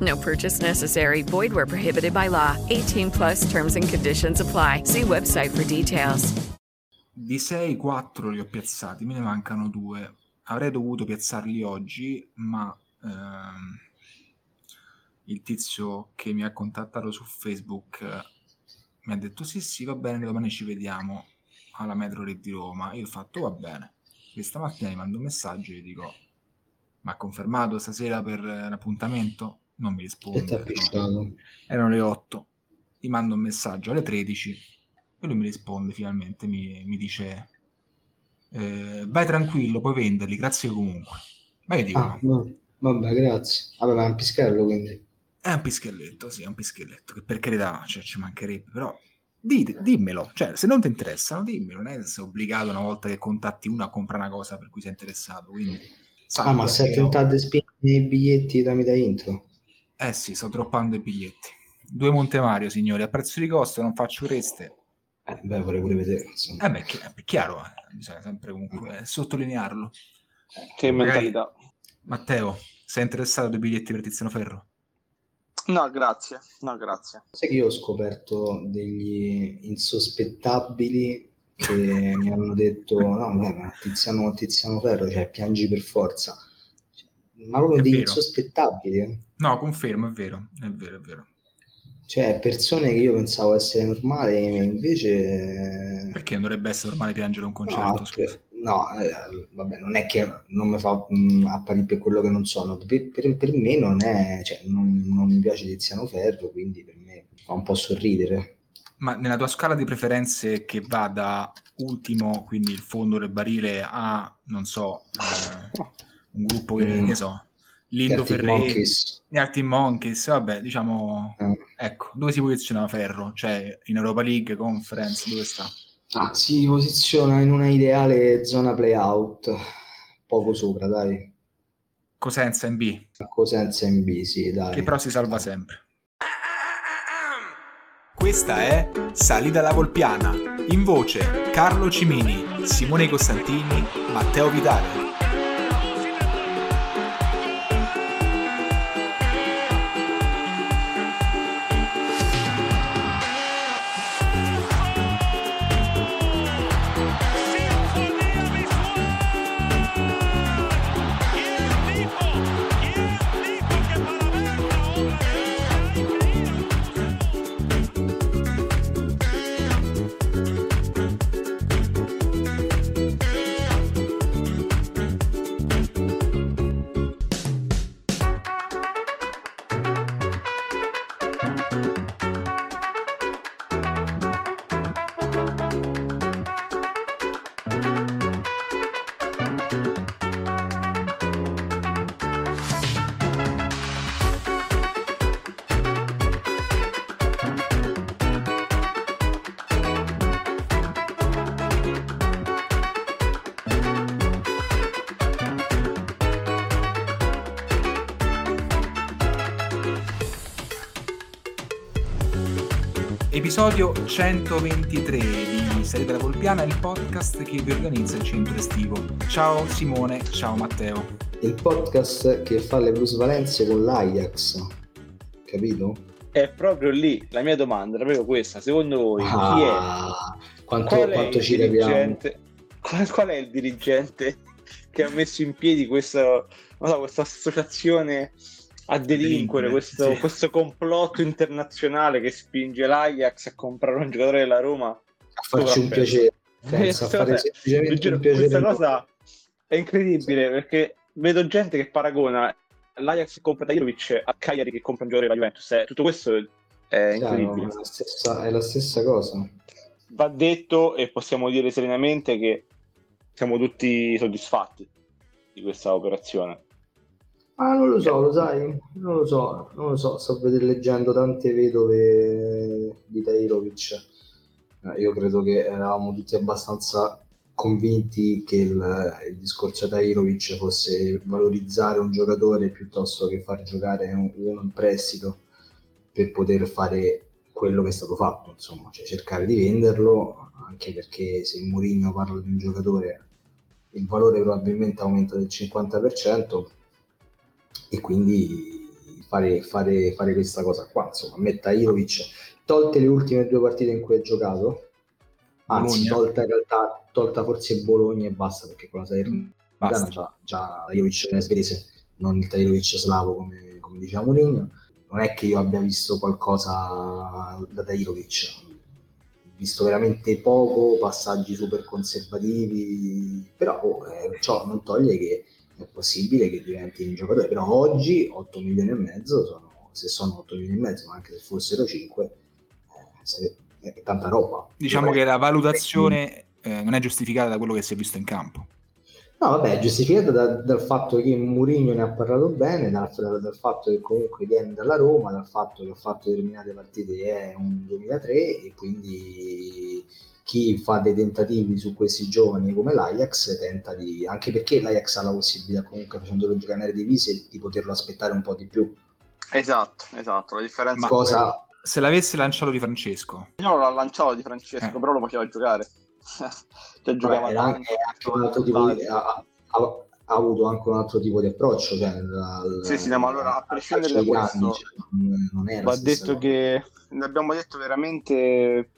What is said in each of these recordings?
No purchase necessary. Void where prohibited by law. 18 plus terms and conditions apply. See website for details. Di 6, 4 li ho piazzati, me ne mancano 2. Avrei dovuto piazzarli oggi, ma ehm, il tizio che mi ha contattato su Facebook eh, mi ha detto sì sì va bene, domani ci vediamo alla Metro di Roma. Io ho fatto va bene. E stamattina mi mando un messaggio e gli dico ma confermato stasera per eh, l'appuntamento? Non mi risponde. Fissato. Erano le 8. Gli mando un messaggio alle 13 e lui mi risponde finalmente, mi, mi dice eh, vai tranquillo, puoi venderli, grazie comunque. Ma io dico, Ah, no. Vabbè, grazie. Vabbè, ma è un pischello quindi. è un pischelletto, sì, è un pischelletto, che per carità cioè, ci mancherebbe, però dite- dimmelo, cioè se non ti interessano dimmelo, non è sei obbligato una volta che contatti uno a comprare una cosa per cui sei interessato, quindi... Ah, ma stai che- tentando di spiegare i biglietti da da intro? Eh sì, sto droppando i biglietti. Due Montemario, signori, a prezzo di costo non faccio creste. Eh, beh, vorrei pure vedere. Insomma. Eh beh, chi- è chiaro, eh, bisogna sempre comunque eh, sottolinearlo. Che Magari- mentalità. Matteo, sei interessato ai biglietti per Tiziano Ferro? No, grazie. No, grazie. Sai che io ho scoperto degli insospettabili che mi hanno detto no, beh, ma Tiziano, Tiziano Ferro, cioè piangi per forza. Ma proprio degli insospettabili, eh. No, confermo, è vero, è vero, è vero. Cioè persone che io pensavo essere normali e invece... Perché non dovrebbe essere normale piangere un No, concerto? per- no, eh, vabbè, non è che non mi fa mh, apparire per quello che non sono, per, per- per me non è, cioè, non, non mi piace Tiziano Ferro, quindi per me fa un po' sorridere. Ma nella tua scala di preferenze che va da ultimo, quindi il fondo del barile, a, non so, eh, un gruppo che, Mm. ne so, Lindo Monkeys. gli Arctic Monkeys, vabbè, diciamo, Eh. ecco, dove si posiziona Ferro? Cioè, in Europa League, Conference, dove sta? Ah, si posiziona in una ideale zona playout, poco sopra, dai, Cosenza in B, Cosenza in B, sì, dai. che però si salva sempre. Questa è Salita la Volpiana, in voce Carlo Cimini, Simone Costantini, Matteo Vitale. Episodio 123 di Salita la Volpiana, il podcast che vi organizza il centro estivo. Ciao Simone, ciao Matteo. Il podcast che fa le plusvalenze con l'Ajax, capito? È proprio lì la mia domanda, era proprio questa. Secondo voi chi è? Ah, quanto, Qual è quanto il ci capiamo? dirigente? Qual, qual è il dirigente che ha messo in piedi questa, non so, questa associazione a delinquere, questo, sì. questo complotto internazionale che spinge l'Ajax a comprare un giocatore della Roma? a farci un piacere. Pensa, a fare semplicemente giuro, un piacere. Questa cosa è incredibile perché vedo gente che paragona l'Ajax che compra Tajirovic a Cagliari che compra un giocatore della Juventus. Eh, tutto questo è incredibile. Chiaro, è, la stessa, è la stessa cosa. Va detto e possiamo dire serenamente che siamo tutti soddisfatti di questa operazione. Ah, non lo so, lo sai, non lo so, non lo so, sto leggendo tante vedove di Tairovic. Eh, io credo che eravamo tutti abbastanza convinti che il, il discorso Tairovic fosse valorizzare un giocatore piuttosto che far giocare un- uno in prestito per poter fare quello che è stato fatto, insomma, cioè cercare di venderlo, anche perché se Mourinho parla di un giocatore il valore probabilmente aumenta del 50% e quindi fare, fare, fare questa cosa qua, insomma, a me Tahirovic, tolte le ultime due partite in cui ha giocato, anzi Bologna. tolta in realtà, tolta forse Bologna e basta, perché con la Salernitana già, già Tahirovic è svedese, non il Tahirovic slavo come, come diceva Mourinho, non è che io abbia visto qualcosa da Tahirovic, ho visto veramente poco, passaggi super conservativi, però oh, eh, ciò non toglie che è possibile che diventi un giocatore, però oggi 8 milioni e mezzo sono, se sono 8 milioni e mezzo, ma anche se fossero 5, è tanta roba. Diciamo che la valutazione eh, non è giustificata da quello che si è visto in campo. No, vabbè, è giustificata da- dal fatto che Mourinho ne ha parlato bene, dal, dal fatto che comunque viene dalla Roma, dal fatto che ha fatto determinate partite è un 2003 e quindi chi fa dei tentativi su questi giovani come l'Ajax tenta di... anche perché l'Ajax ha la possibilità comunque facendolo giocare nelle divise di poterlo aspettare un po' di più. Esatto, esatto. La differenza Ma- è Cosa... Se l'avesse lanciato di Francesco, io l'ho lanciato di Francesco, Eh. però lo faceva giocare. cioè, giocava Vabbè, era anche, un altro tipo di, ha, ha- ha avuto anche un altro tipo di approccio. Cioè, al- Sì, sì, no, ma allora, a prescindere da dei grandi, questo, cioè, non, non era Va detto cosa. che ne abbiamo detto veramente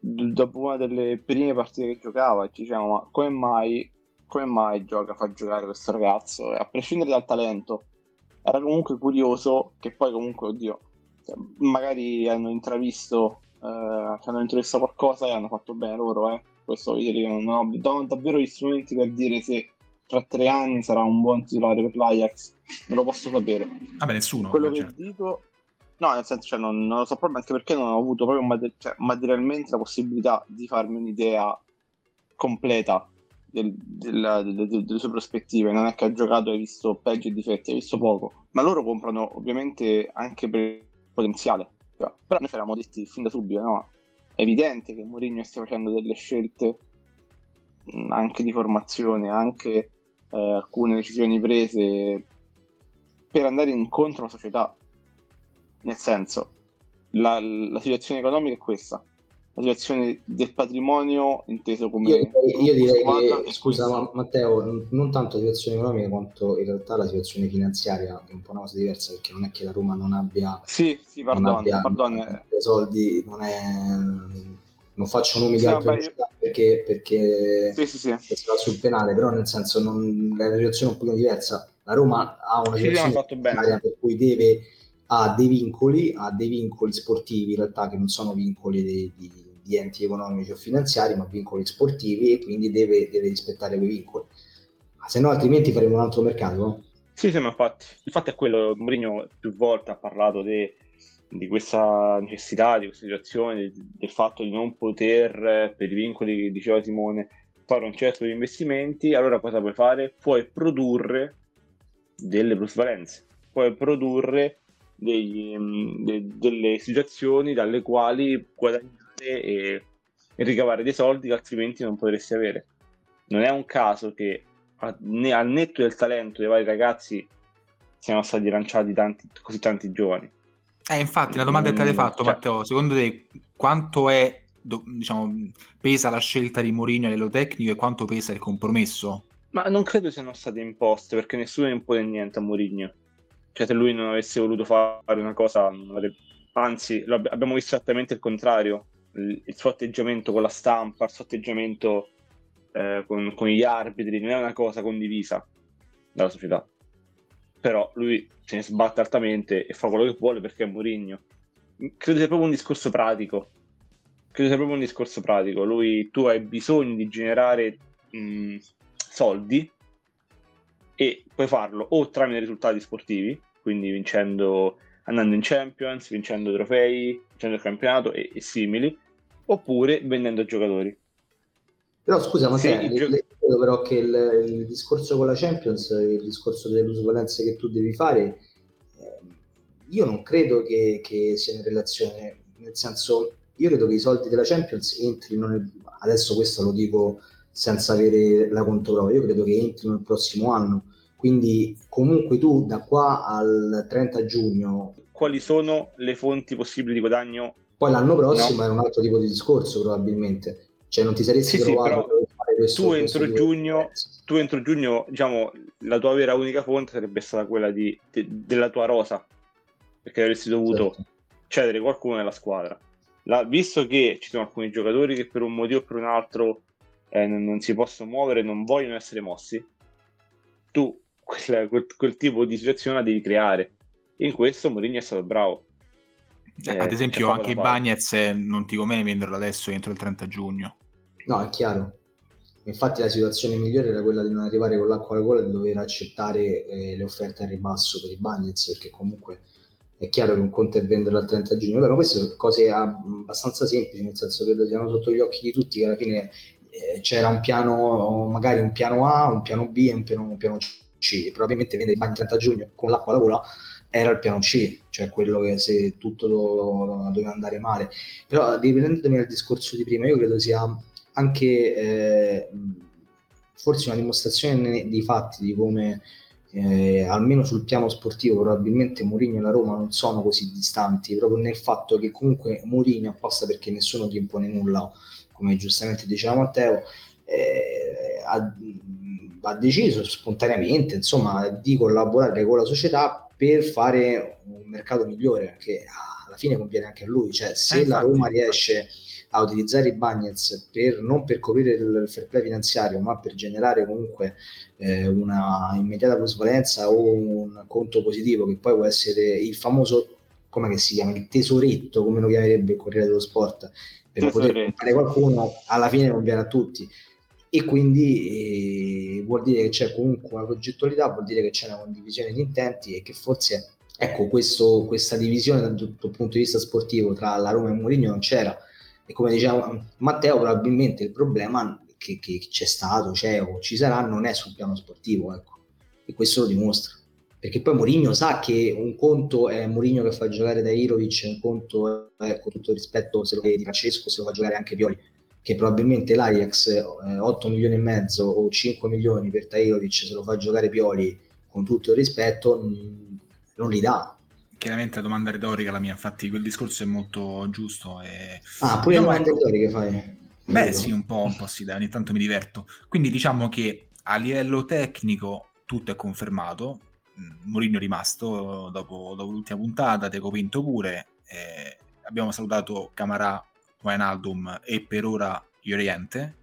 dopo una delle prime partite che giocava, ci diciamo, ma come mai, come mai gioca, fa giocare questo ragazzo? E a prescindere dal talento, era comunque curioso che poi comunque, oddio, cioè, magari hanno intravisto, eh, hanno intravisto qualcosa e hanno fatto bene loro, eh. Questo dire, non ho, non ho davvero gli strumenti per dire se tra tre anni sarà un buon titolare per l'Ajax, non lo posso sapere vabbè, nessuno. quello che cioè. dico no nel senso cioè, non, non lo so proprio anche perché non ho avuto proprio mate- cioè, materialmente la possibilità di farmi un'idea completa del- del- del- delle sue prospettive non è che ha giocato e hai visto peggio e difetti hai visto poco ma loro comprano ovviamente anche per il potenziale però noi ci eravamo detti fin da subito no? è evidente che Mourinho stia facendo delle scelte anche di formazione anche eh, alcune decisioni prese per andare incontro alla società. Nel senso, la, la situazione economica è questa. La situazione del patrimonio inteso come... Io, io direi che, scusa ma- Matteo, non tanto la situazione economica quanto in realtà la situazione finanziaria è un po' una cosa diversa perché non è che la Roma non abbia, Sì, sì, pardon, pardon. soldi, non è... non faccio nomi Sì, di altre vabbè, io- perché, perché Sì, sì, sì. si va sul penale, però nel senso non, la situazione è un pochino diversa. La Roma ha una Sì, sì, situazione finanziaria per cui deve, ha dei vincoli, ha dei vincoli sportivi in realtà che non sono vincoli di, di- di enti economici o finanziari, ma vincoli sportivi e quindi deve, deve rispettare quei vincoli. Ma se no altrimenti faremo un altro mercato? Sì, sì, ma infatti, il fatto è quello, Mourinho più volte ha parlato de- di questa necessità, di questa situazione, di- del fatto di non poter, per i vincoli che diceva Simone, fare un certo di investimenti, allora cosa puoi fare? Puoi produrre delle plusvalenze, puoi produrre degli, mm, de- delle situazioni dalle quali guadagnare e, e ricavare dei soldi che altrimenti non potresti avere. Non è un caso che a- ne- al netto del talento dei vari ragazzi siano stati lanciati tanti, così tanti giovani. Eh, infatti, la domanda che ti hai Mm, fatto, cioè- Matteo, secondo te quanto è, diciamo, pesa la scelta di Mourinho a livello tecnico e quanto pesa il compromesso? Ma non credo siano state imposte perché nessuno impone niente a Mourinho. Cioè, se lui non avesse voluto fare una cosa, anzi, abbiamo visto esattamente il contrario. Il, il suo atteggiamento con la stampa, il suo atteggiamento eh, con, con gli arbitri, non è una cosa condivisa dalla società. Però lui se ne sbatte altamente e fa quello che vuole perché è Mourinho. Credo sia proprio un discorso pratico. credo sia proprio un discorso pratico. Lui, tu hai bisogno di generare mh, soldi e puoi farlo o tramite risultati sportivi, quindi vincendo, andando in Champions, vincendo trofei, vincendo il campionato e, e simili, oppure vendendo giocatori. Però scusa, ma sì, gio- credo però che il, il, discorso con la Champions, il discorso delle plusvalenze che tu devi fare, eh, io non credo che, che, sia in relazione, nel senso, io credo che i soldi della Champions entrino, nel, adesso questo lo dico senza avere la controprova, io credo che entrino il prossimo anno, quindi comunque tu da qua al 30 giugno... Quali sono le fonti possibili di guadagno? Poi l'anno prossimo no. è un altro tipo di discorso probabilmente, cioè non ti saresti sì, trovato... Sì, questo, tu, entro giugno, tu entro giugno, diciamo, la tua vera unica fonte sarebbe stata quella di, de, della tua rosa, perché avresti dovuto certo. cedere qualcuno nella squadra. La, visto che ci sono alcuni giocatori che per un motivo o per un altro eh, non, non, si possono muovere, non vogliono essere mossi, tu quel, quel, quel tipo di situazione la devi creare. In questo Mourinho è stato bravo. Eh, Ad esempio, anche i Bagnets non ti conviene venderlo adesso entro il 30 giugno. No, è chiaro. Infatti la situazione migliore era quella di non arrivare con l'acqua alla gola e di dover accettare eh, le offerte a ribasso per i Bagnets, perché comunque è chiaro che un conto è venderlo al 30 giugno, però queste sono cose abbastanza semplici, nel senso che siamo sotto gli occhi di tutti che alla fine eh, c'era un piano, magari un piano A, un piano B e un piano, un piano C, probabilmente vendere i bagni il 30 giugno con l'acqua alla gola era il piano C, cioè quello che se tutto doveva andare male. Però riprendendomi dal discorso di prima, io credo sia anche eh, forse una dimostrazione dei fatti di come eh, almeno sul piano sportivo probabilmente Mourinho e la Roma non sono così distanti proprio nel fatto che comunque Mourinho apposta perché nessuno ti impone nulla come giustamente diceva Matteo eh, ha, ha, deciso spontaneamente insomma di collaborare con la società per fare un mercato migliore che alla fine conviene anche a lui cioè se eh, la Roma riesce a utilizzare i Bagnets per, non per coprire il fair play finanziario, ma per generare comunque eh, una immediata plusvalenza o un conto positivo che poi può essere il famoso, come si chiama, il tesoretto, come lo chiamerebbe il Corriere dello Sport, per Tesoretto. poter fare qualcuno, alla fine conviene a tutti. E quindi eh, vuol dire che c'è comunque una progettualità, vuol dire che c'è una condivisione di intenti e che forse ecco questo, questa divisione dal, dal punto di vista sportivo tra la Roma e Mourinho non c'era e come diceva Matteo, probabilmente il problema che, che c'è stato, c'è o ci sarà non è sul piano sportivo, ecco. E questo lo dimostra. Perché poi Mourinho sa che un conto è Mourinho che fa giocare da Irovic, un conto è, con tutto il rispetto, se lo di Francesco, se lo fa giocare anche Pioli che probabilmente l'Ajax eh, 8 milioni e mezzo o 5 milioni per Tairovic se lo fa giocare Pioli con tutto il rispetto non li dà chiaramente la domanda retorica la mia, infatti quel discorso è molto giusto. E... Ah, pure le domande retoriche fai? Beh sì, un po', un po' sì, dai, ogni tanto mi diverto. Quindi diciamo che a livello tecnico tutto è confermato, mm, Mourinho è rimasto dopo, dopo l'ultima puntata, Teco Pinto pure, eh, abbiamo salutato Camarà, Wijnaldum e per ora Ioriente,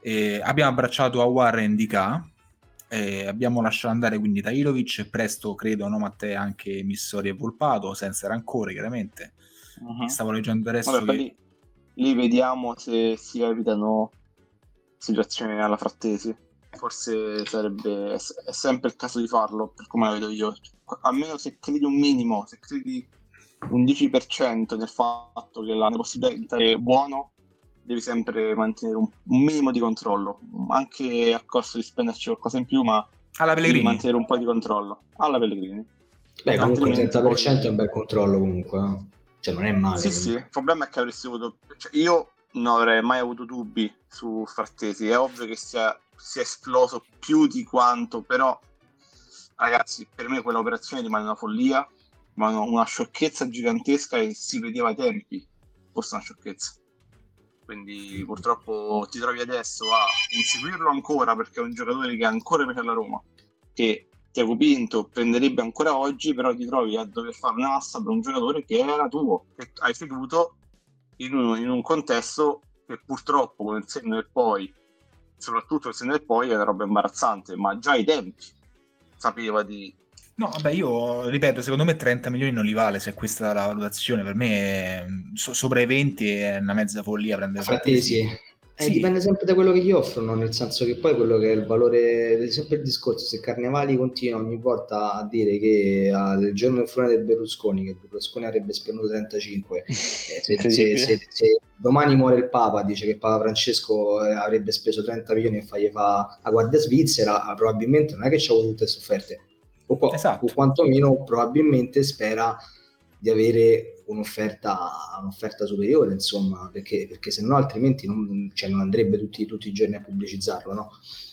eh, abbiamo abbracciato a Warren di K, eh, abbiamo lasciato andare quindi Tailovic, presto credo no Matteo anche Missori e Volpato, senza rancore chiaramente. Uh-huh. Stavo leggendo adesso Vabbè, che... lì, lì, vediamo se si evitano situazioni alla frattesi. Forse sarebbe è sempre il caso di farlo, per come la vedo io. Almeno se credi un minimo, se credi un 10% nel fatto che la possibilità è buono, devi sempre mantenere un, un, minimo di controllo, anche a costo di spenderci qualcosa in più, ma alla Pellegrini. devi mantenere un po' di controllo. Alla Pellegrini. Beh, comunque il 30% è un bel controllo comunque, no? cioè non è male. Sì, sì, il problema è che avresti avuto... Cioè, io non avrei mai avuto dubbi su Frattesi, è ovvio che sia, sia esploso più di quanto, però ragazzi, per me quell'operazione rimane una follia, ma una sciocchezza gigantesca e si vedeva ai tempi. Fosse una sciocchezza. Quindi purtroppo ti trovi adesso a inseguirlo ancora perché è un giocatore che ancora per la Roma che Tiago Pinto prenderebbe ancora oggi però ti trovi a dover fare un'asta per un giocatore che era tuo che hai ceduto in un, in un contesto che purtroppo con il segno del poi soprattutto il segno del poi è una roba imbarazzante ma già ai tempi sapeva di No, vabbè, io ripeto, secondo me 30 milioni non li vale se questa è la valutazione. Per me so- sopra i 20 è una mezza follia prendere Frattesi. Eh, sì. Dipende sempre da quello che gli offrono, nel senso che poi quello che è il valore, sempre il discorso, se Carnevali continua ogni volta a dire che al giorno del funerale del Berlusconi, che Berlusconi avrebbe spenduto 35, eh, se, se, se, se, domani muore il Papa, dice che Papa Francesco eh, avrebbe speso 30 milioni e fagli fa la Guardia Svizzera, probabilmente non è che ci ha avuto tutte queste offerte, o, po- esatto. o quantomeno probabilmente spera di avere un'offerta, un'offerta superiore, insomma, perché, perché se no altrimenti non, cioè, non andrebbe tutti, tutti, i giorni a pubblicizzarlo, no?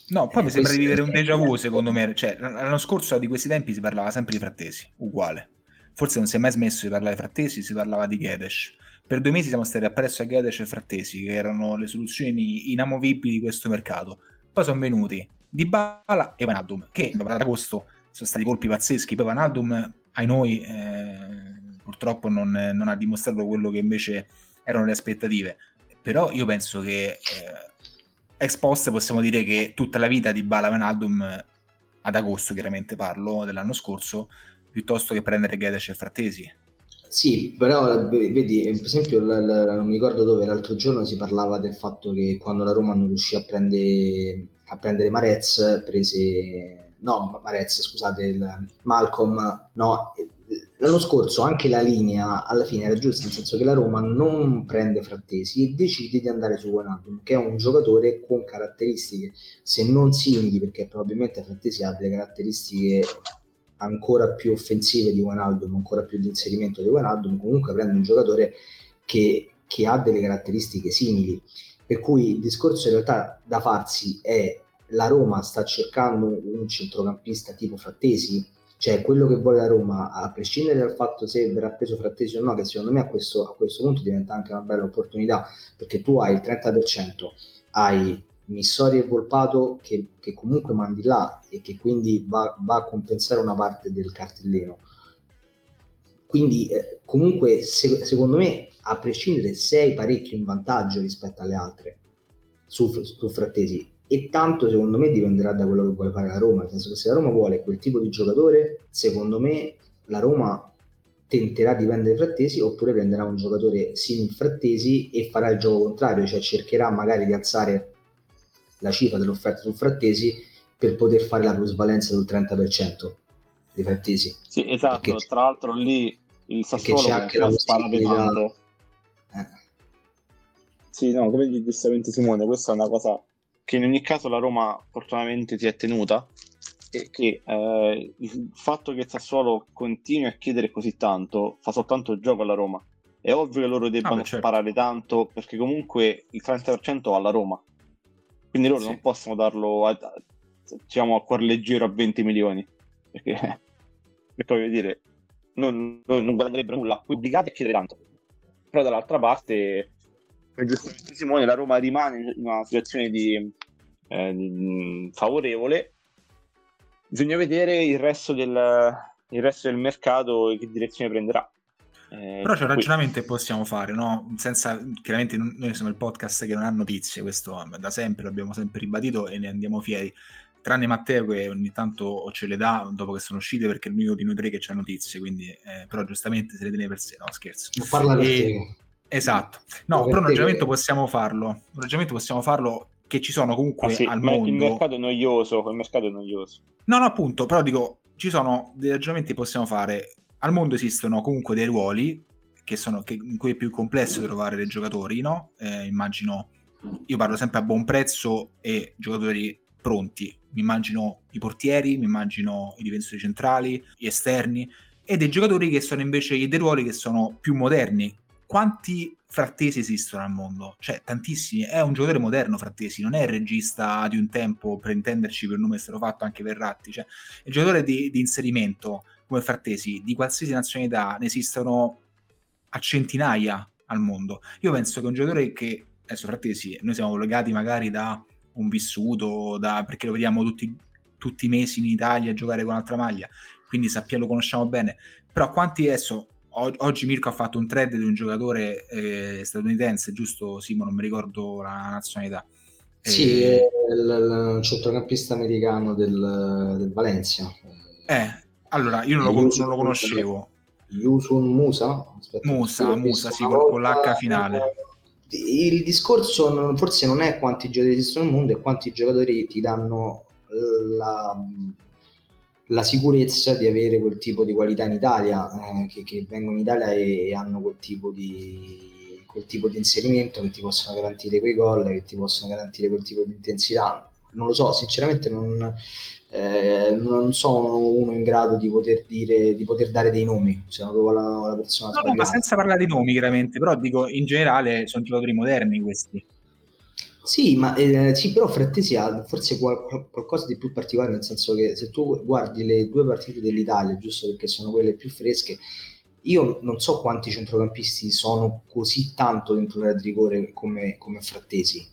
No, poi eh, mi sembra di vivere un déjà vu, secondo me. Cioè, l'anno scorso di questi tempi si parlava sempre di frattesi, uguale. Forse non si è mai smesso di parlare di frattesi, si parlava di Gedesh. Per due mesi siamo stati appresso a Gedesh e frattesi, che erano le soluzioni inamovibili di questo mercato. Poi sono venuti Di Bala e Vanaldum, che dopo agosto sono stati colpi pazzeschi. Poi Vanaldum, ai noi, eh, purtroppo non, non, ha dimostrato quello che invece erano le aspettative. Però io penso che eh, ex post possiamo dire che tutta la vita di Bala Vanaldum, ad agosto chiaramente parlo, dell'anno scorso, piuttosto che prendere Gedes e Frattesi. Sì, però vedi, per esempio, l- l- non mi ricordo dove l'altro giorno si parlava del fatto che quando la Roma non riuscì a, prendere, a prendere Marez, prese no, Marez, scusate, il Malcolm, no, l'anno scorso anche la linea alla fine era giusta, nel senso che la Roma non prende Frattesi e decide di andare su Wijnaldum, che è un giocatore con caratteristiche, se non simili, perché probabilmente Frattesi ha delle caratteristiche ancora più offensive di Wijnaldum, ancora più di inserimento di Wijnaldum, comunque prende un giocatore che, che ha delle caratteristiche simili. Per cui il discorso in realtà da farsi è la Roma sta cercando un centrocampista tipo Frattesi, cioè quello che vuole la Roma, a prescindere dal fatto se verrà preso Frattesi o no, che secondo me a questo, a questo punto diventa anche una bella opportunità, perché tu hai il 30%, hai Missori e Volpato che, che comunque mandi là e che quindi va, va, a compensare una parte del cartellino. Quindi eh, comunque se, secondo me a prescindere sei parecchio in vantaggio rispetto alle altre su, su Frattesi e tanto secondo me dipenderà da quello che vuole fare la Roma, nel senso che se la Roma vuole quel tipo di giocatore, secondo me la Roma tenterà di prendere Frattesi oppure prenderà un giocatore simile Frattesi e farà il gioco contrario, cioè cercherà magari di alzare la cifra dell'offerta su Frattesi per poter fare la plusvalenza del 30% di Frattesi. Sì, esatto, perché tra l'altro lì il Sassuolo c'è anche la possibilità... Eh. Sì, no, come giustamente Simone, questa è una cosa che in ogni caso la Roma fortunatamente si è tenuta e che eh, il fatto che Sassuolo continui a chiedere così tanto fa soltanto gioco alla Roma. È ovvio che loro debbano ah, certo. sparare tanto perché comunque il 30% va alla Roma. Quindi loro sì. non possono darlo a, diciamo, a cuor leggero a 20 milioni. Perché, perché voglio dire, non, non, non guadagnerebbero nulla. Obbligati a chiedere tanto. Però dall'altra parte giustamente Simone, la Roma rimane in una situazione di, eh, di favorevole. Bisogna vedere il resto, del, il resto del mercato e che direzione prenderà. Eh, Però c'è un ragionamento che possiamo fare, no? Senza, chiaramente noi siamo il podcast che non ha notizie, questo da sempre l'abbiamo sempre ribadito e ne andiamo fieri. Tranne Matteo che ogni tanto ce le dà dopo che sono uscite perché è l'unico di noi tre che ha notizie, quindi, eh, però giustamente se le tiene per sé, no scherzo. Parla per e... Esatto. No, però un ragionamento possiamo farlo. Un ragionamento possiamo farlo che ci sono comunque ah, sì, al mondo... Il mercato è noioso, il mercato è noioso. No, no, appunto, però dico, ci sono dei ragionamenti che possiamo fare. Al mondo esistono comunque dei ruoli che sono, che, in cui è più complesso trovare dei giocatori, no? Eh, immagino, io parlo sempre a buon prezzo e giocatori pronti. Mi immagino i portieri, mi immagino i difensori centrali, gli esterni, e dei giocatori che sono invece dei ruoli che sono più moderni, quanti frattesi esistono al mondo? Cioè, tantissimi. È un giocatore moderno, frattesi, non è il regista di un tempo, per intenderci, per nome è stato fatto anche Verratti. Cioè, il giocatore di, di inserimento come frattesi di qualsiasi nazionalità ne esistono a centinaia al mondo. Io penso che un giocatore che, adesso frattesi, noi siamo legati magari da un vissuto, da, perché lo vediamo tutti, tutti i mesi in Italia a giocare con un'altra maglia, quindi sappiamo, lo conosciamo bene. Però quanti adesso oggi Mirko ha fatto un thread di un giocatore eh, statunitense, giusto Simo? Non mi ricordo la nazionalità. Sì, eh, il, il centrocampista americano del, del Valencia. Eh, Allora, io non lo, con- non lo conoscevo. Yusun Musa? Aspetta, Musa, Musa, sì, una con, volta. l'H finale. Il discorso non- forse non è quanti giocatori esistono nel mondo, è quanti giocatori ti danno la, la sicurezza di avere quel tipo di qualità in Italia, eh, che, che vengono in Italia e, e hanno quel tipo di quel tipo di inserimento che ti possono garantire quei gol, che ti possono garantire quel tipo di intensità. Non lo so, sinceramente non, eh, non sono uno in grado di poter dire di poter dare dei nomi, sono proprio la, la persona No, no, ma senza parlare di nomi, chiaramente, però dico, in generale sono giocatori moderni questi. Sì, ma eh, sì, però Frattesi ha forse qual- qual- qualcosa di più particolare, nel senso che se tu guardi le due partite dell'Italia, giusto perché sono quelle più fresche, io non so quanti centrocampisti sono così tanto dentro l'area di rigore come, come Frattesi.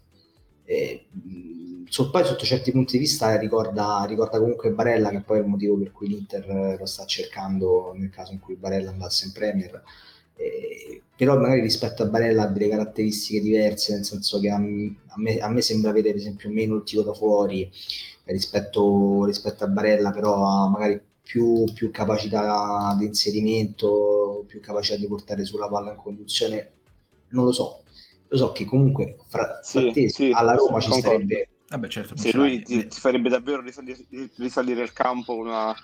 Eh, poi sotto certi punti di vista ricorda, ricorda comunque Barella, che poi è il motivo per cui l'Inter eh, lo sta cercando nel caso in cui Barella andasse in Premier. Eh, però magari rispetto a Barella ha delle caratteristiche diverse, nel senso che a, me, a me sembra avere per esempio meno il tiro da fuori eh, rispetto, rispetto a Barella, però ha magari più, più capacità di inserimento, più capacità di portare sulla palla in conduzione. Non lo so, lo so che comunque fra, Sì, Frattesi sì, alla Roma ci concordo. starebbe Vabbè, certo, ce lui ti, ti farebbe davvero risalire, risalire il campo una,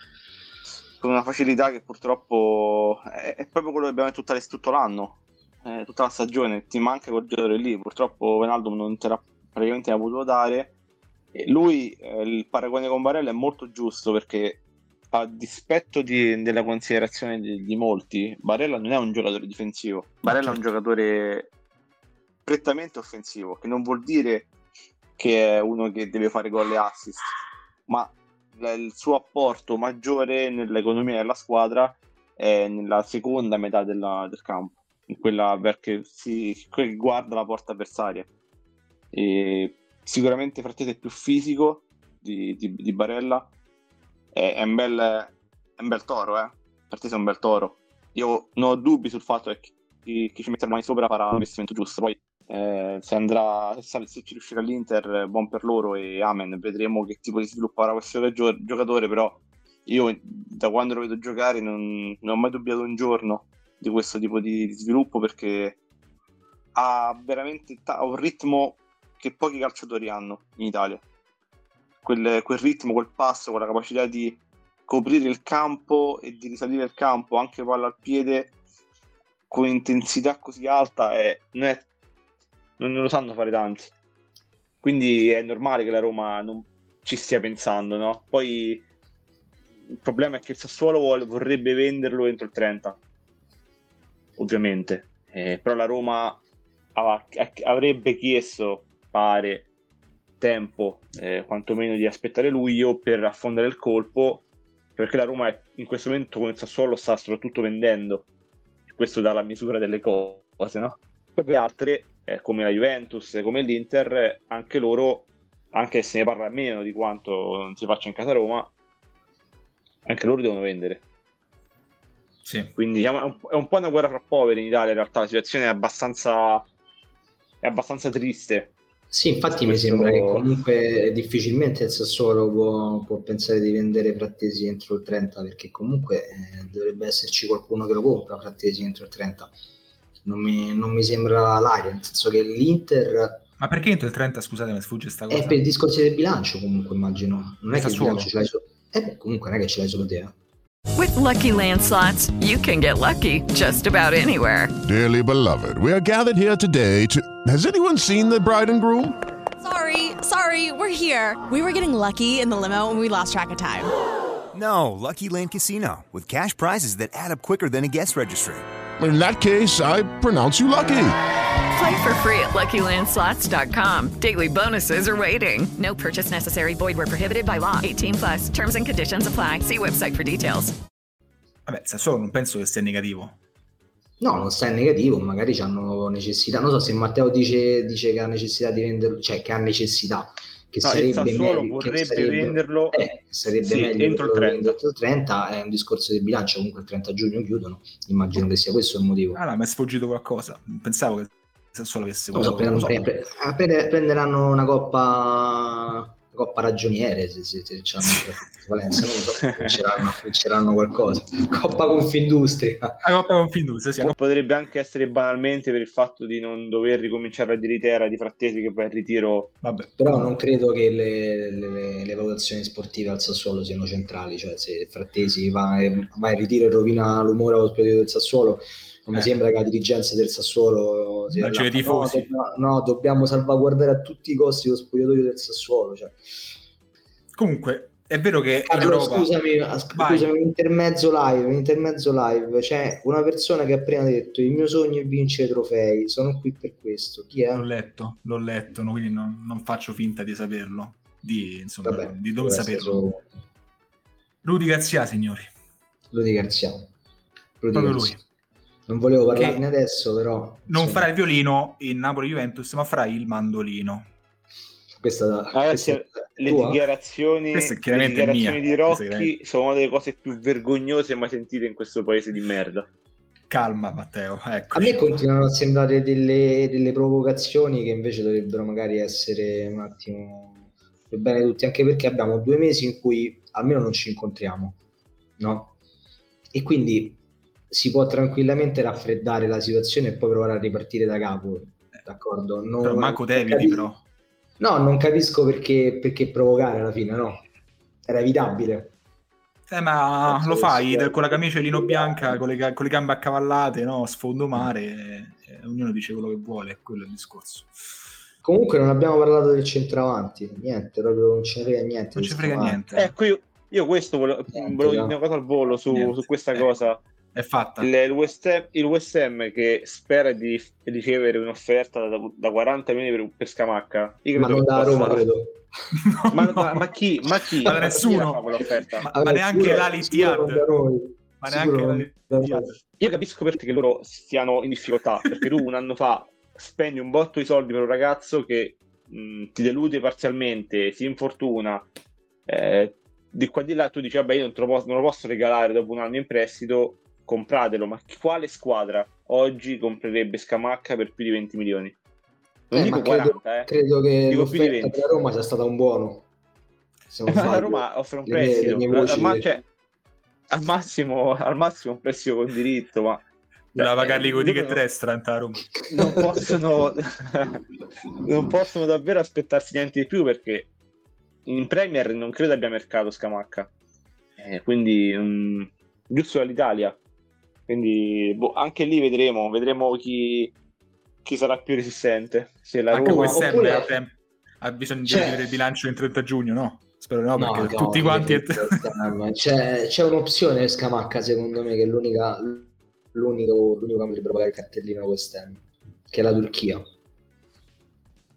con una facilità che purtroppo è, è proprio quello che abbiamo tutta- tutto l'anno, eh, tutta la stagione. Ti manca quel giocatore lì. Purtroppo Ronaldo non te l'ha praticamente ha potuto dare. E lui, eh, il paragone con Barella è molto giusto perché, a dispetto di- della considerazione di, di molti, Barella non è un giocatore difensivo. Barella è un giocatore prettamente offensivo, che non vuol dire che è uno che deve fare gol e assist, ma il suo apporto maggiore nell'economia della squadra è nella seconda metà della- del campo, quella che guarda la porta avversaria. E sicuramente Frattesi è più fisico di, di- di Barella, è, è un bel, è un bel toro, eh. Frattesi è un bel toro. Io non ho dubbi sul fatto che chi, chi ci mette le mani sopra farà l'investimento giusto. Poi eh, se andrà, se, se ci riuscirà l'Inter, eh, buon per loro e amen. Vedremo che tipo di sviluppo avrà questo gio- giocatore. Però io da quando lo vedo giocare non, non ho mai dubbiato un giorno di questo tipo di, di sviluppo perché ha veramente ta- un ritmo che pochi calciatori hanno in Italia. Quel, quel ritmo, quel passo, quella capacità di coprire il campo e di risalire il campo anche palla al piede con intensità così alta è, non, è- non lo sanno fare tanti. Quindi è normale che la Roma non ci stia pensando, no? Poi il problema è che il Sassuolo vuole- vorrebbe venderlo entro il 30, ovviamente. Eh, però la Roma ava- avrebbe chiesto, pare, tempo, eh, quantomeno di aspettare luglio per affondare il colpo, perché la Roma è- in questo momento con il Sassuolo sta soprattutto vendendo, questo dà la misura delle cose, no? Poi altre, eh, come la Juventus, come l'Inter, anche loro, anche se ne parla meno di quanto non si faccia in casa Roma, anche loro devono vendere. Sì. Quindi diciamo, è un, è un po' una guerra fra poveri in Italia, in realtà la situazione è abbastanza, è abbastanza triste. Sì, infatti mi sembra che comunque difficilmente il Sassuolo può, può pensare di vendere Frattesi entro il 30 perché comunque eh, dovrebbe esserci qualcuno che lo compra Frattesi entro il 30. Non mi, non mi sembra l'aria, nel senso che l'Inter Ma perché entro il 30, scusate, mi sfugge sta cosa? è per i discorsi del bilancio comunque immagino. Non è che il bilancio ce l'hai solo... Eh comunque non è che ce l'hai solo te. eh. With Lucky Land slots, you can get lucky just about anywhere. Dearly beloved, we are gathered here today to. Has anyone seen the bride and groom? Sorry, sorry, we're here. We were getting lucky in the limo and we lost track of time. No, Lucky Land Casino, with cash prizes that add up quicker than a guest registry. In that case, I pronounce you lucky. Play for free at LuckyLandSlots.com. Daily bonuses are waiting. No purchase necessary. Void were prohibited by law. 18 plus. Terms and conditions apply. See website for details. Vabbè, Sassuolo non penso che sia negativo. No, non sta in negativo, magari hanno necessità. Non so se Matteo dice, dice che ha necessità di venderlo, cioè che ha necessità, che No, il sarebbe Sassuolo meglio, che vorrebbe sarebbe- venderlo eh, sarebbe sì, meglio entro il che lo 30. venda entro il 30, è un discorso di bilancio, comunque il 30 giugno chiudono, immagino che sia questo il motivo. Ah no, mi è sfuggito qualcosa. Pensavo che Sassuolo avesse lo so, prenderanno, so. pre- pre- pre- prenderanno una coppa Coppa ragioniere se, se, se c'hanno Valenza, non lo so, vinceranno, vinceranno qualcosa. Coppa Confindustria. La Coppa Confindustria, sì. Potrebbe anche essere banalmente per il fatto di non dover ricominciare a dire Tera di Frattesi che poi al ritiro... Vabbè. Però non credo che le, le, le valutazioni sportive al Sassuolo siano centrali, cioè se Frattesi va, va in ritiro e rovina l'umore allo spogliatoio del Sassuolo non Eh. mi sembra che la dirigenza del Sassuolo sia Non c'è là. No, dobbiamo, no, dobbiamo salvaguardare a tutti i costi lo spogliatoio del Sassuolo. Cioè. Comunque, è vero che Carlo, Europa... scusami, Vai. scusami, un intermezzo live, un intermezzo live. C'è una persona che ha appena detto il mio sogno è vincere trofei, sono qui per questo. Chi è? L'ho letto, l'ho letto, no, quindi non, non faccio finta di saperlo, di, insomma, Vabbè, di non saperlo. solo- Rudy Garzia, signori. Rudy Garzia. Rudy Proprio Garzia. lui. Non volevo parlarne adesso, però Non insomma, farà il violino in Napoli-Juventus, ma farà il mandolino. questa, Ragazzi, questa è le tua? dichiarazioni, Questa è le dichiarazioni mia. di Rocchi sono una delle cose più vergognose mai sentite in questo paese di merda. Calma, Matteo. Ecco. A me continuano a sembrare delle, delle provocazioni che invece dovrebbero magari essere un attimo per bene tutti, anche perché abbiamo due mesi in cui almeno non ci incontriamo, no? E quindi si può tranquillamente raffreddare la situazione e poi provare a ripartire da capo, d'accordo? Non, Però manco non Davide, capi- però. No, non capisco perché, perché provocare alla fine, no? Era evitabile. Eh, ma Cazzo, lo fai eh. con la camicia lino bianca, con le, con le gambe accavallate, no? Sfondo mare, e- e ognuno dice quello che vuole, quello è il discorso. Comunque non abbiamo parlato del centravanti, niente, proprio non ce ne frega niente. Non ci frega niente. Ecco, io, io questo volevo, Niente, volevo dire no. una cosa al volo su, su questa Eh. cosa. È fatta. Il, il West Ham, il West Ham che spera di ricevere un'offerta da, da 40 milioni per, per Scamacca. Io Ma credo non che da Roma, credo. Ma, No. ma- ma chi? Ma chi? Ma nessuno. la fa quell'offerta? Ma, Vabbè, ma neanche sicuro- l'Ali sicuro non Tiad. da noi. Ma neanche. Io capisco perché loro stiano in difficoltà, perché tu un anno fa spendi un botto di soldi per un ragazzo che mh, ti delude parzialmente, si infortuna, eh, di qua di là tu dici vabbè io non, te lo posso, non lo posso regalare dopo un anno in prestito, compratelo, ma quale squadra oggi comprerebbe Scamacca per più di 20 milioni? Non Eh, dico credo, 40, eh. credo che Dico più di l'offerta 20. della Roma sia stata un buono. Eh, la. Roma offre un Le mie- prestito, le voci- ma- cioè, al massimo, al massimo un prestito con diritto, ma Voleva pagarli con i loro ticket extra in Roma. non possono, non possono davvero aspettarsi niente di più perché in Premier non credo abbia mercato Scamacca. Eh, quindi mm, giusto dall'Italia. Quindi boh, anche lì vedremo, vedremo chi, chi sarà più resistente. Se la Anche Roma oppure- ha, tem- ha bisogno di Cioè- vedere il bilancio in 30 giugno, no? Spero no, No, perché no, tutti quanti... io credo che- c'è, c'è un'opzione Scamacca secondo me che è l'unica l'unico, l'unico che potrebbe pagare il cartellino West Ham che è la Turchia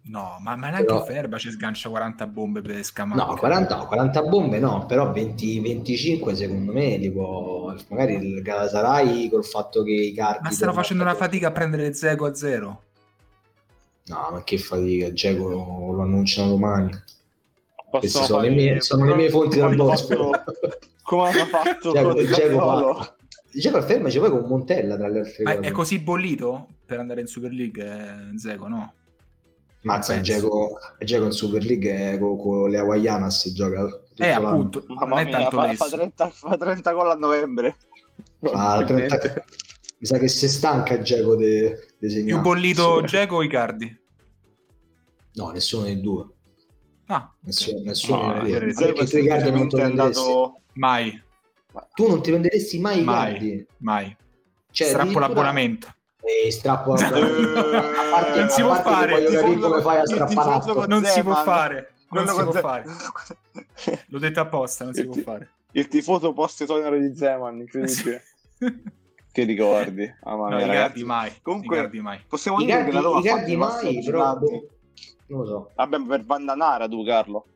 No, ma, ma neanche Però- Ferba ci sgancia 40 bombe per Scamacca. no 40, 40 bombe no però 20, 25 secondo me può magari il Galatasaray col fatto che i cardi Ma stanno facendo una fatica a prendere Zego a zero. no ma che fatica Geco lo annunciano domani queste sono, le mie, sono le mie fonti dal fatto- come hanno fatto Sassuolo. fa- Dzeko fermaci poi con Montella tra le altre Ma cose è così bollito per andare in Super League, eh, Zego, no? Mazza. Dzeko Dzeko in Super League eh, con, con le Hawaianas si gioca Eh, l'anno. appunto, non Mamma mia, tanto fa, fa 30, fa 30 gol a novembre. Fa 30 mi sa che si stanca Dzeko di Più segnare bollito Sì. Dzeko o Icardi? no nessuno dei due Ah, nessuno, nessuno No, dei io due perché tu Icardi non prenderesti andato mai, tu non ti prenderesti mai mai, Icardi mai. cioè, Strappo l'abbonamento. Eh, strappo a Eh, parte, non si può fare. come fai a strappare Non si può fare, non si può fare. L'ho detto apposta, non si Il può fare. Il tifoso post tonero di Zeman, incredibile. Che ricordi? Mamma No, mia, ragazzi. mai. Comunque- Icardi mai. Possiamo dire che la Roma ha fatto Icardi i passi mai però boh, non lo so Vabbè, per Vandanara tu, Carlo.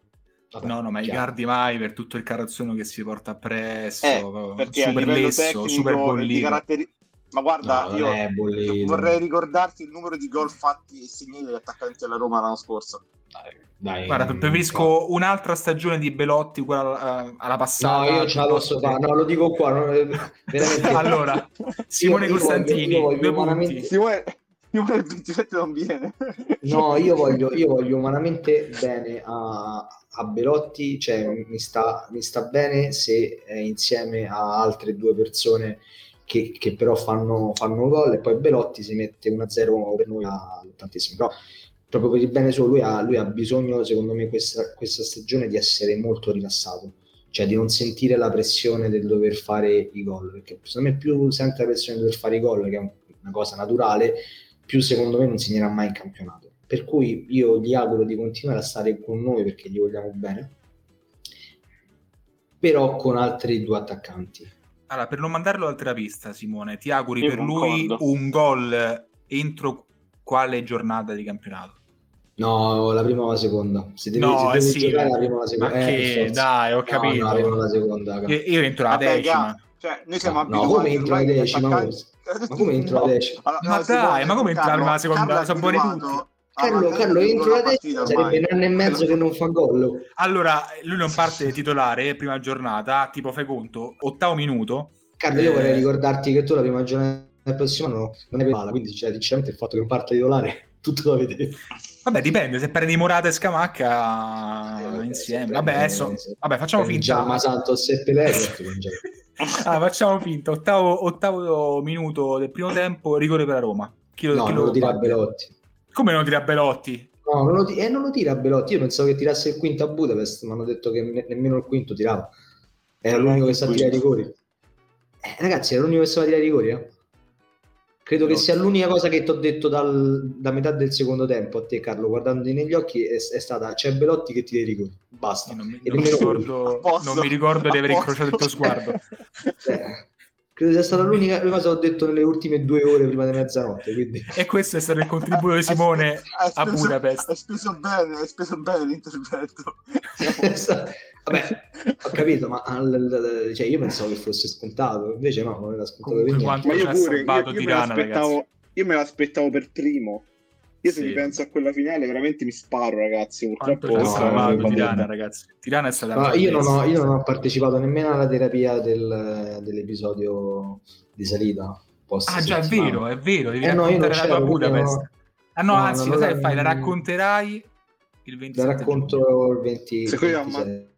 Vabbè, No, no, ma chiaro. Icardi mai per tutto il carrozzone che si porta appresso. Eh, perché a super livello lesso, tecnico super e di bollito. caratteri... Ma guarda, No, io vorrei ricordarti il numero di gol fatti e segnati dagli attaccanti della Roma l'anno scorso. Dai, Guarda, mm, preferisco un'altra stagione di Belotti alla, alla No, passata. io ce la posso fare, no, lo dico qua. non- veramente. allora, Simone Io- io voglio- Costantini, io voglio due umanamente- punti. Simone, Simone il 27 non viene. No, io voglio, io voglio umanamente bene a, a Belotti, cioè mi sta, mi sta bene se è insieme a altre due persone che, che però fanno, fanno gol e poi Belotti si mette 1-0 per noi a tantissimo. Però proprio per il bene suo, lui ha, lui ha bisogno, secondo me, questa, questa stagione di essere molto rilassato, cioè di non sentire la pressione del dover fare i gol, perché secondo me più sente la pressione di dover fare i gol, che è una cosa naturale, più secondo me non segnerà mai in campionato. Per cui io gli auguro di continuare a stare con noi perché gli vogliamo bene, però con altri due attaccanti. Allora, per non mandarlo oltre la pista, Simone, ti auguri Io per lui concordo. un gol entro quale giornata di campionato? No, la prima o la seconda. Se devi, No, se eh devi sì. giocare la prima o la seconda. Ma Eh, che, dai, ho No, capito. No, la prima o la seconda. Io, io entro la Vabbè, decima. cioè, noi siamo No, abituati come entro la decima? Ma come entro la No. decima? Allora, Ma no, dai, ma come entra la seconda? Sono buoni tutti. Carlo, mantenere Carlo entro la sarebbe un anno e mezzo che non fa gol. Allora, lui non parte titolare, prima giornata, tipo fai conto, ottavo minuto. Carlo, io Eh, vorrei ricordarti che tu la prima giornata del prossimo anno non hai palla, quindi cioè, sinceramente il fatto che non parta titolare tutto da vedere. Vabbè, dipende, se prendi Morata e Scamacca insieme. Vabbè, adesso, vabbè, facciamo finta. Giamma Santos e Pelé. Ah, facciamo finta, ottavo, ottavo minuto del primo tempo, rigore per la Roma. Chi lo, No, chi lo a batte? Belotti. Come non tira Belotti? No, non lo, ti- eh, non lo tira Belotti. Io pensavo che tirasse il quinto a Budapest, mi hanno detto che ne- nemmeno il quinto tirava. Era l'unico che sa tirare i rigori. Eh, ragazzi, era l'unico che sa tirare i rigori, eh? Credo che sia l'unica cosa che ti ho detto dal- da metà del secondo tempo a te, Carlo, guardandoti negli occhi, è, è stata c'è Belotti che tira i rigori. Basta. Non mi, non mi ricordo, non mi ricordo di aver incrociato il tuo sguardo. Eh, credo sia stata l'unica cosa che ho detto nelle ultime due ore prima di mezzanotte. Quindi... E questo è stato il contributo di Simone Hai a speso- Budapest. Hai speso bene, hai speso bene l'intervento. Vabbè, ho capito, ma al- al- cioè, io pensavo che fosse scontato, invece no, non era scontato Comunque, niente. Ma io ha pure, io, io me io me l'aspettavo per primo. Io se Sì. mi penso a quella finale veramente mi sparo, ragazzi. Quanto Purtroppo ha no, salvato Tirana, ragazzi. Tirana è stata io, non ho, io non ho partecipato nemmeno alla terapia del- dell'episodio di salita. Ah, già, è vero, è vero. Devi Eh, no, io non raccontare la tua Budapest. no. Ah, no, No, anzi, lo sai fai? La racconterai il 27 La racconto il 20. Secondo me, 26.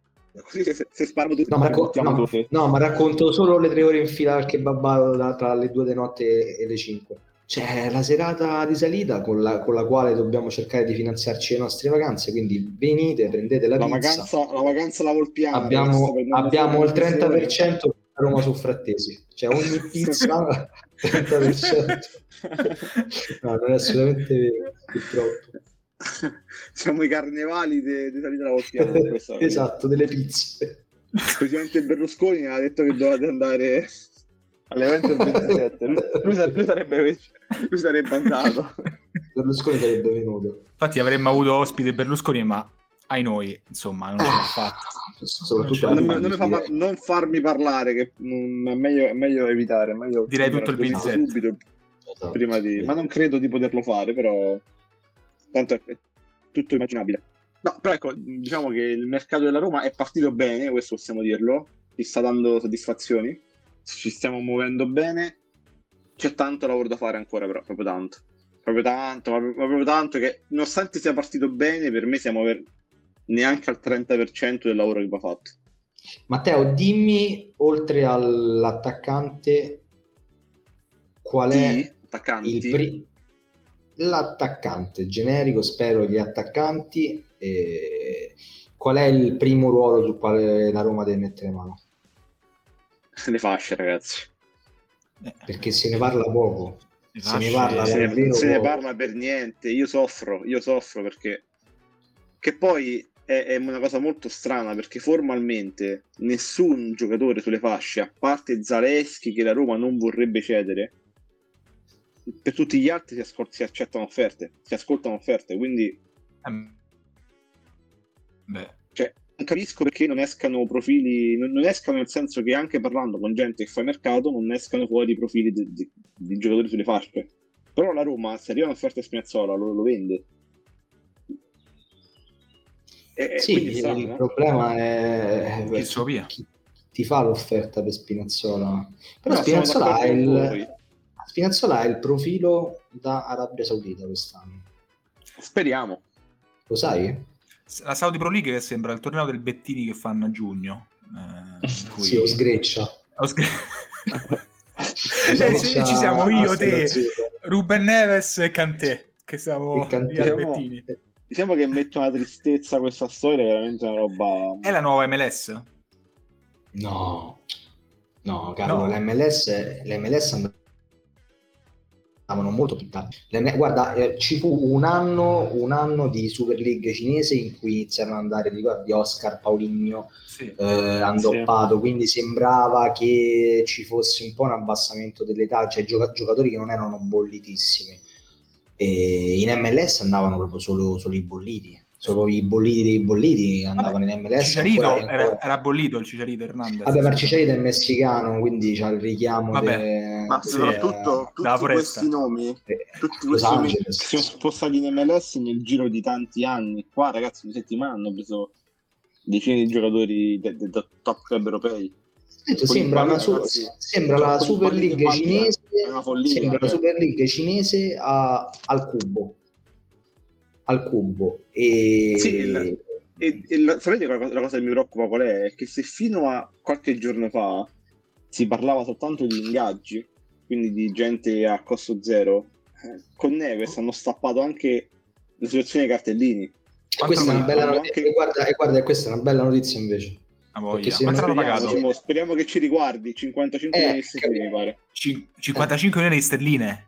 Così se, se tutti, No ma, racco- no, tutti. no, ma racconto solo le tre ore in fila al kebab da- tra le due di notte e le 5. C'è la serata di salita con la, con la quale dobbiamo cercare di finanziarci le nostre vacanze, quindi venite, prendete la, La pizza. vacanza, la vacanza la volpiana. abbiamo, abbiamo il fuori una 30% a Roma su Frattesi, cioè ogni pizza 30%. No, non è assolutamente vero, purtroppo. Siamo i carnevali di salita la per questa- esatto, delle pizze. Presidente Berlusconi ha detto che dovete andare all'evento del 27. Lui, lui sare- lui sarebbe, lui sarebbe andato. Berlusconi sarebbe venuto. Infatti avremmo avuto ospite Berlusconi, ma ai noi, insomma, non l'ha fatta. Soprattutto Non Non, non fa non farmi parlare, che è, meglio, è meglio evitare. È meglio Direi tutto il prendere 27. subito, Esatto. prima di... Ma non credo di poterlo fare, però tanto è è tutto immaginabile. No, però ecco, diciamo che il mercato della Roma è partito bene, questo possiamo dirlo, ci sta dando soddisfazioni, ci stiamo muovendo bene, c'è tanto lavoro da fare ancora però, proprio tanto. Proprio tanto, ma proprio, tanto che nonostante sia partito bene, per me siamo per- neanche al 30% del lavoro che va fatto. Matteo, dimmi, oltre all'attaccante, qual è il pri- l'attaccante generico, spero gli attaccanti, e qual è il primo ruolo sul quale la Roma deve mettere mano? Le fasce, ragazzi. Perché se ne parla poco, se ne parla se, ne, se ne poco. parla per niente. Io soffro, io soffro perché. Che poi è, è una cosa molto strana perché formalmente nessun giocatore sulle fasce, a parte Zaleschi che la Roma non vorrebbe cedere, per tutti gli altri si, ascol- si accettano offerte, si ascoltano offerte. Quindi Ehm, Beh, non capisco perché non escano profili, non, non escano nel senso che anche parlando con gente che fa mercato, non escano fuori profili di, di- di giocatori sulle fasce. Però la Roma, se arriva un'offerta a Spinazzola, lo, lo vende. E- Sì, è strano, il no? problema è Chi suo via. chi ti fa l'offerta per Spinazzola. Però No, Spinazzola con il. Spinazzola ha il profilo da Arabia Saudita quest'anno. Speriamo. Lo sai? La Saudi Pro League che sembra il torneo del Bettini che fanno a giugno. Eh, cui- Sì, o sgreccia. O sgre- Eh, sì, ci siamo io, te, Ruben Neves e Cantè, che siamo Kanté. gli Diciamo- che mette una tristezza questa storia, veramente una roba... È la nuova MLS? No, no, Carlo, No. l'MLS, l'MLS andavano molto più tardi. Guarda, eh, ci fu un anno, un anno di Super League cinese in cui iniziarono ad andare, ricordi, Oscar, Paulinho, Sì. eh, andoppato, quindi sembrava che ci fosse un po' un abbassamento dell'età, cioè gioca- giocatori che non erano bollitissimi. E in MLS andavano proprio solo, solo i bolliti, solo i bolliti dei bolliti andavano in MLS. Cicciarito ancora- era, era bollito il Cicciarito Hernandez. Vabbè, Marcicelli è messicano, quindi c'ha il richiamo Vabbè. de- Ma de- soprattutto tutti la foresta. questi nomi, eh, tutti questi nomi si sono spostati in MLS nel giro di tanti anni. Qua, ragazzi, in settimana hanno preso decine di giocatori de- de- da top club europei. I sembra, una su- ragazzi, sembra la Super League che cinese è una follia, sembra la. Super League cinese a- al cubo al cubo e Sì, il- E, e la- sapete la, cosa- la cosa che mi preoccupa qual è? È che se fino a qualche giorno fa si parlava soltanto di ingaggi, quindi di gente a costo zero, eh, con Neves hanno stappato anche la situazione dei cartellini. E questa è una bella notizia e guarda, e guarda, questa è una bella notizia invece Speriamo, speriamo che ci riguardi, 55 Eh, milioni di sterline, mi pare. Cin- 55 milioni di sterline.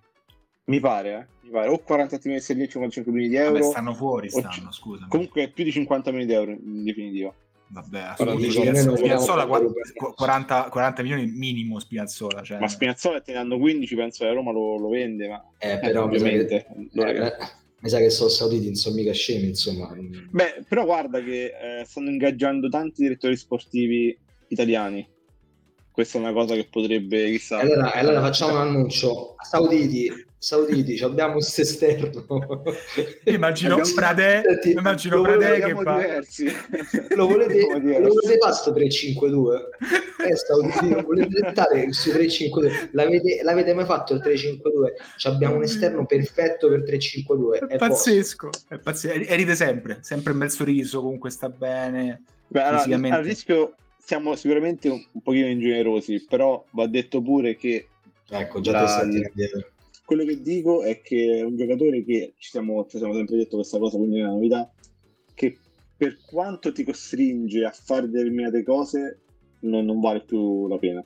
Mi pare, eh? Mi pare. O 47 milioni di sterline e 55 milioni di Vabbè, euro. stanno fuori, stanno, c- scusami. Comunque più di 50 milioni di euro in definitiva. Vabbè, assolutamente. Spinazzola, noi non Spinazzola, vogliamo qua- fare- 40, 40 milioni minimo Spinazzola. Cioè, Ma Spinazzola te ne hanno 15, penso che Roma lo, lo vende, ma eh, però mi sa che- ovviamente. Eh, mi sa che sono sauditi non sono mica scemi insomma Beh, però guarda che eh, stanno ingaggiando tanti direttori sportivi italiani. Questa è una cosa che potrebbe, chissà... allora, allora facciamo un annuncio sauditi sauditi abbiamo questo esterno immagino Abbiamo- Prade, Senti, immagino lo Prade che fa... diversi. lo volete, lo volete fare sto 352 eh, sauditi lo volete diventare su 352 l'avete, l'avete mai fatto il 352 Ci abbiamo un esterno perfetto per 352 È è pazzesco, è pazzesco. E ride sempre, sempre un bel sorriso, comunque sta bene. Beh, allora, al rischio siamo sicuramente un, un pochino ingenerosi, però va detto pure che ecco già La- te indietro quello che dico è che è un giocatore che ci siamo, ci siamo sempre detto questa cosa, quindi è una novità, che per quanto ti costringe a fare determinate cose, non, non vale più la pena.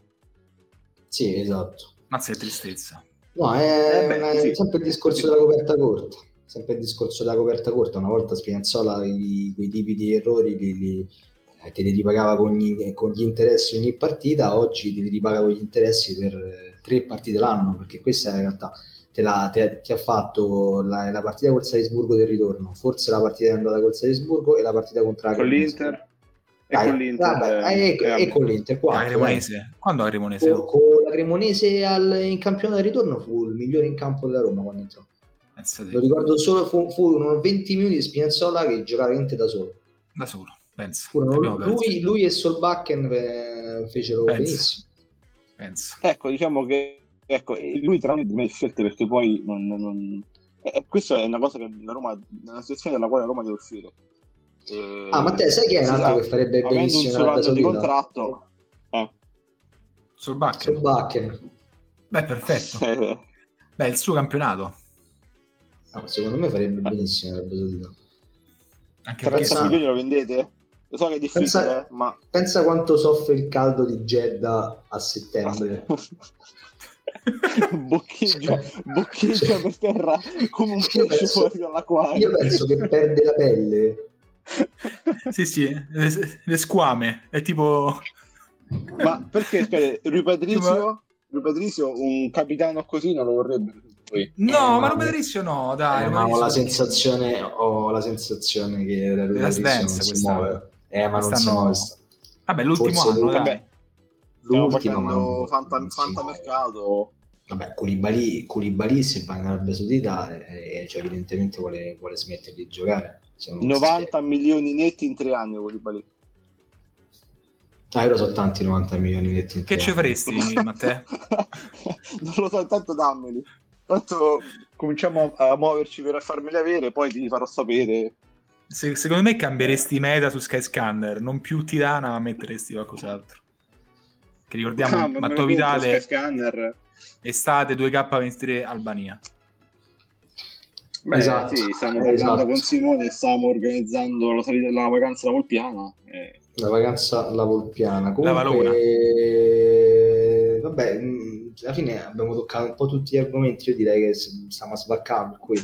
sì esatto Mazza che tristezza. No, è, Eh beh, una- è sì. sempre il discorso della coperta corta. Sempre il discorso della coperta corta. Una volta Spinazzola i- quei tipi di errori li, li- eh, te li ripagava con gli, con gli interessi ogni partita, oggi te li ripaga con gli interessi per eh, tre partite l'anno, perché questa è la realtà. Te la- te- ti ha fatto la, la partita col Salisburgo del ritorno, forse la partita di andata col Salisburgo e la partita contro Con l'Inter e Dai, con l'Inter. vabbè, eh, e, eh, e con l'Inter. Cremonese. Quando la Cremonese? Con, con la Cremonese al- in campionato di ritorno fu il migliore in campo della Roma quando entrò. Pensa te. Lo ricordo solo, fu, furono 20 minuti di Spinazzola che giocava veramente da solo. Da solo, pensa. Furono lui, lui e Solbakken eh, fecero Penso. benissimo. Pensa. Ecco, diciamo che ecco, lui tra l'altro di scelte perché poi non, non- non- eh, questa è una cosa che la Roma, è una situazione dalla quale la Roma deve uscire. Eh, Ah, ma te sai chi è un altro che farebbe avendo un benissimo solo di contratto, eh, Sul Bakken. Solbakken. Beh, perfetto. eh, Beh, il suo campionato. Ah, secondo me farebbe benissimo Arabia Saudita. Anche perché 30 Pensa- milioni lo vendete? Lo so che è difficile, Pensa- eh, ma Pensa quanto soffre il caldo di Jeddah a settembre. boccheggia, boccheggia per terra come un Io pesce penso- fuori dall'acquario. Io penso che perde la pelle. Sì, sì, le, le squame. È tipo... Ma perché, aspetta, Rui Patrizio, Rui Patrizio, un capitano così non lo vorrebbe poi. No, Eh, ma non Patrizio no, dai. Eh, ma ho la sensazione, ho la sensazione che Della Patrizio non si muove. Eh, ma non Quest'anno- muove. Vabbè, l'ultimo Forse anno. Vabbè, L'ultimo, ma non- fanta, non si fanta muove. mercato. Vabbè, Koulibaly, Koulibaly se va in Arabia Saudita, eh, cioè, evidentemente vuole, vuole smettere di giocare. Se non si 90 milioni netti in tre anni Koulibaly. Ah, io lo so tanti 90 milioni netti in Che tre ci anni. faresti, Matteo? non lo so, intanto dammeli. Tanto cominciamo a muoverci per farmeli avere, poi ti farò sapere. Se- secondo me cambieresti meta su Skyscanner, non più Tirana, ma metteresti qualcos'altro. Che ricordiamo, ma me Matteo Vitale, estate 2K23 Albania. Beh, Esatto, sì, stiamo esatto. con Simone stiamo organizzando la, salita, la vacanza alla Volpiana. eh. La vacanza alla Volpiana. La Valona. Comunque, vabbè, mh, alla fine abbiamo toccato un po' tutti gli argomenti. Io direi che stiamo sbaccando qui.